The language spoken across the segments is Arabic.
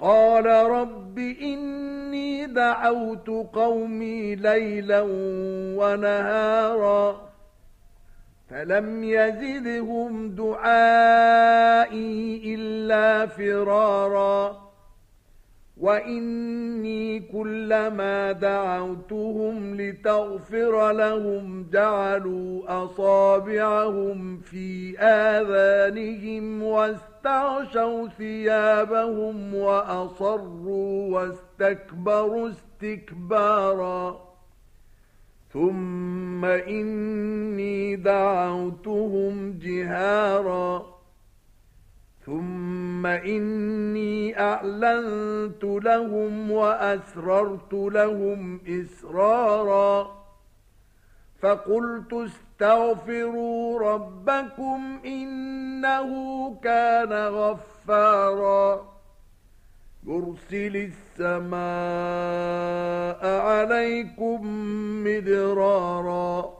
قال رب إني دعوت قومي ليلا ونهارا فلم يزدهم دعائي إلا فرارا وإني كلما دعوتهم لتغفر لهم جعلوا أصابعهم في آذانهم واستعشوا ثيابهم وأصروا واستكبروا استكبارا ثم إني دعوتهم جهاراً ثم إني أعلنت لهم وأسررت لهم إسرارا فقلت استغفروا ربكم إنه كان غفارا يرسل السماء عليكم مدرارا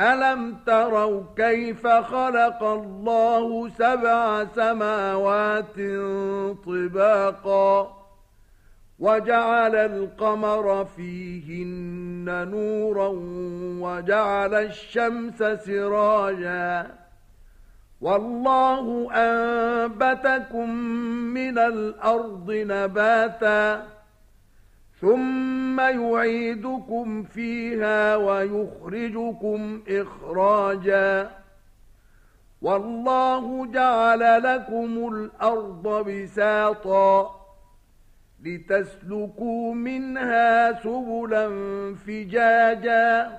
ألم تروا كيف خلق الله سبع سماوات طباقا وجعل القمر فيهن نورا وجعل الشمس سراجا والله أنبتكم من الأرض نباتا ثم يعيدكم فيها ويخرجكم إخراجا. والله جعل لكم الأرض بساطا لتسلكوا منها سبلا فجاجا.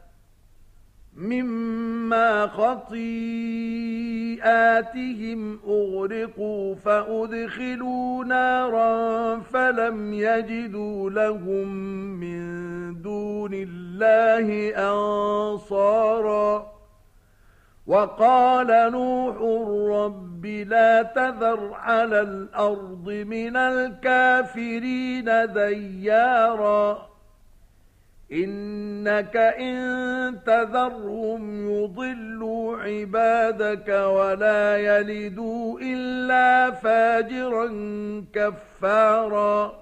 مما خطيئاتهم أغرقوا فأدخلوا نارا فلم يجدوا لهم من دون الله أنصارا وقال نوح رب لا تذر على الأرض من الكافرين دياراً إنك إن تذرهم يضلوا عبادك ولا يلدوا إلا فاجرا كفارا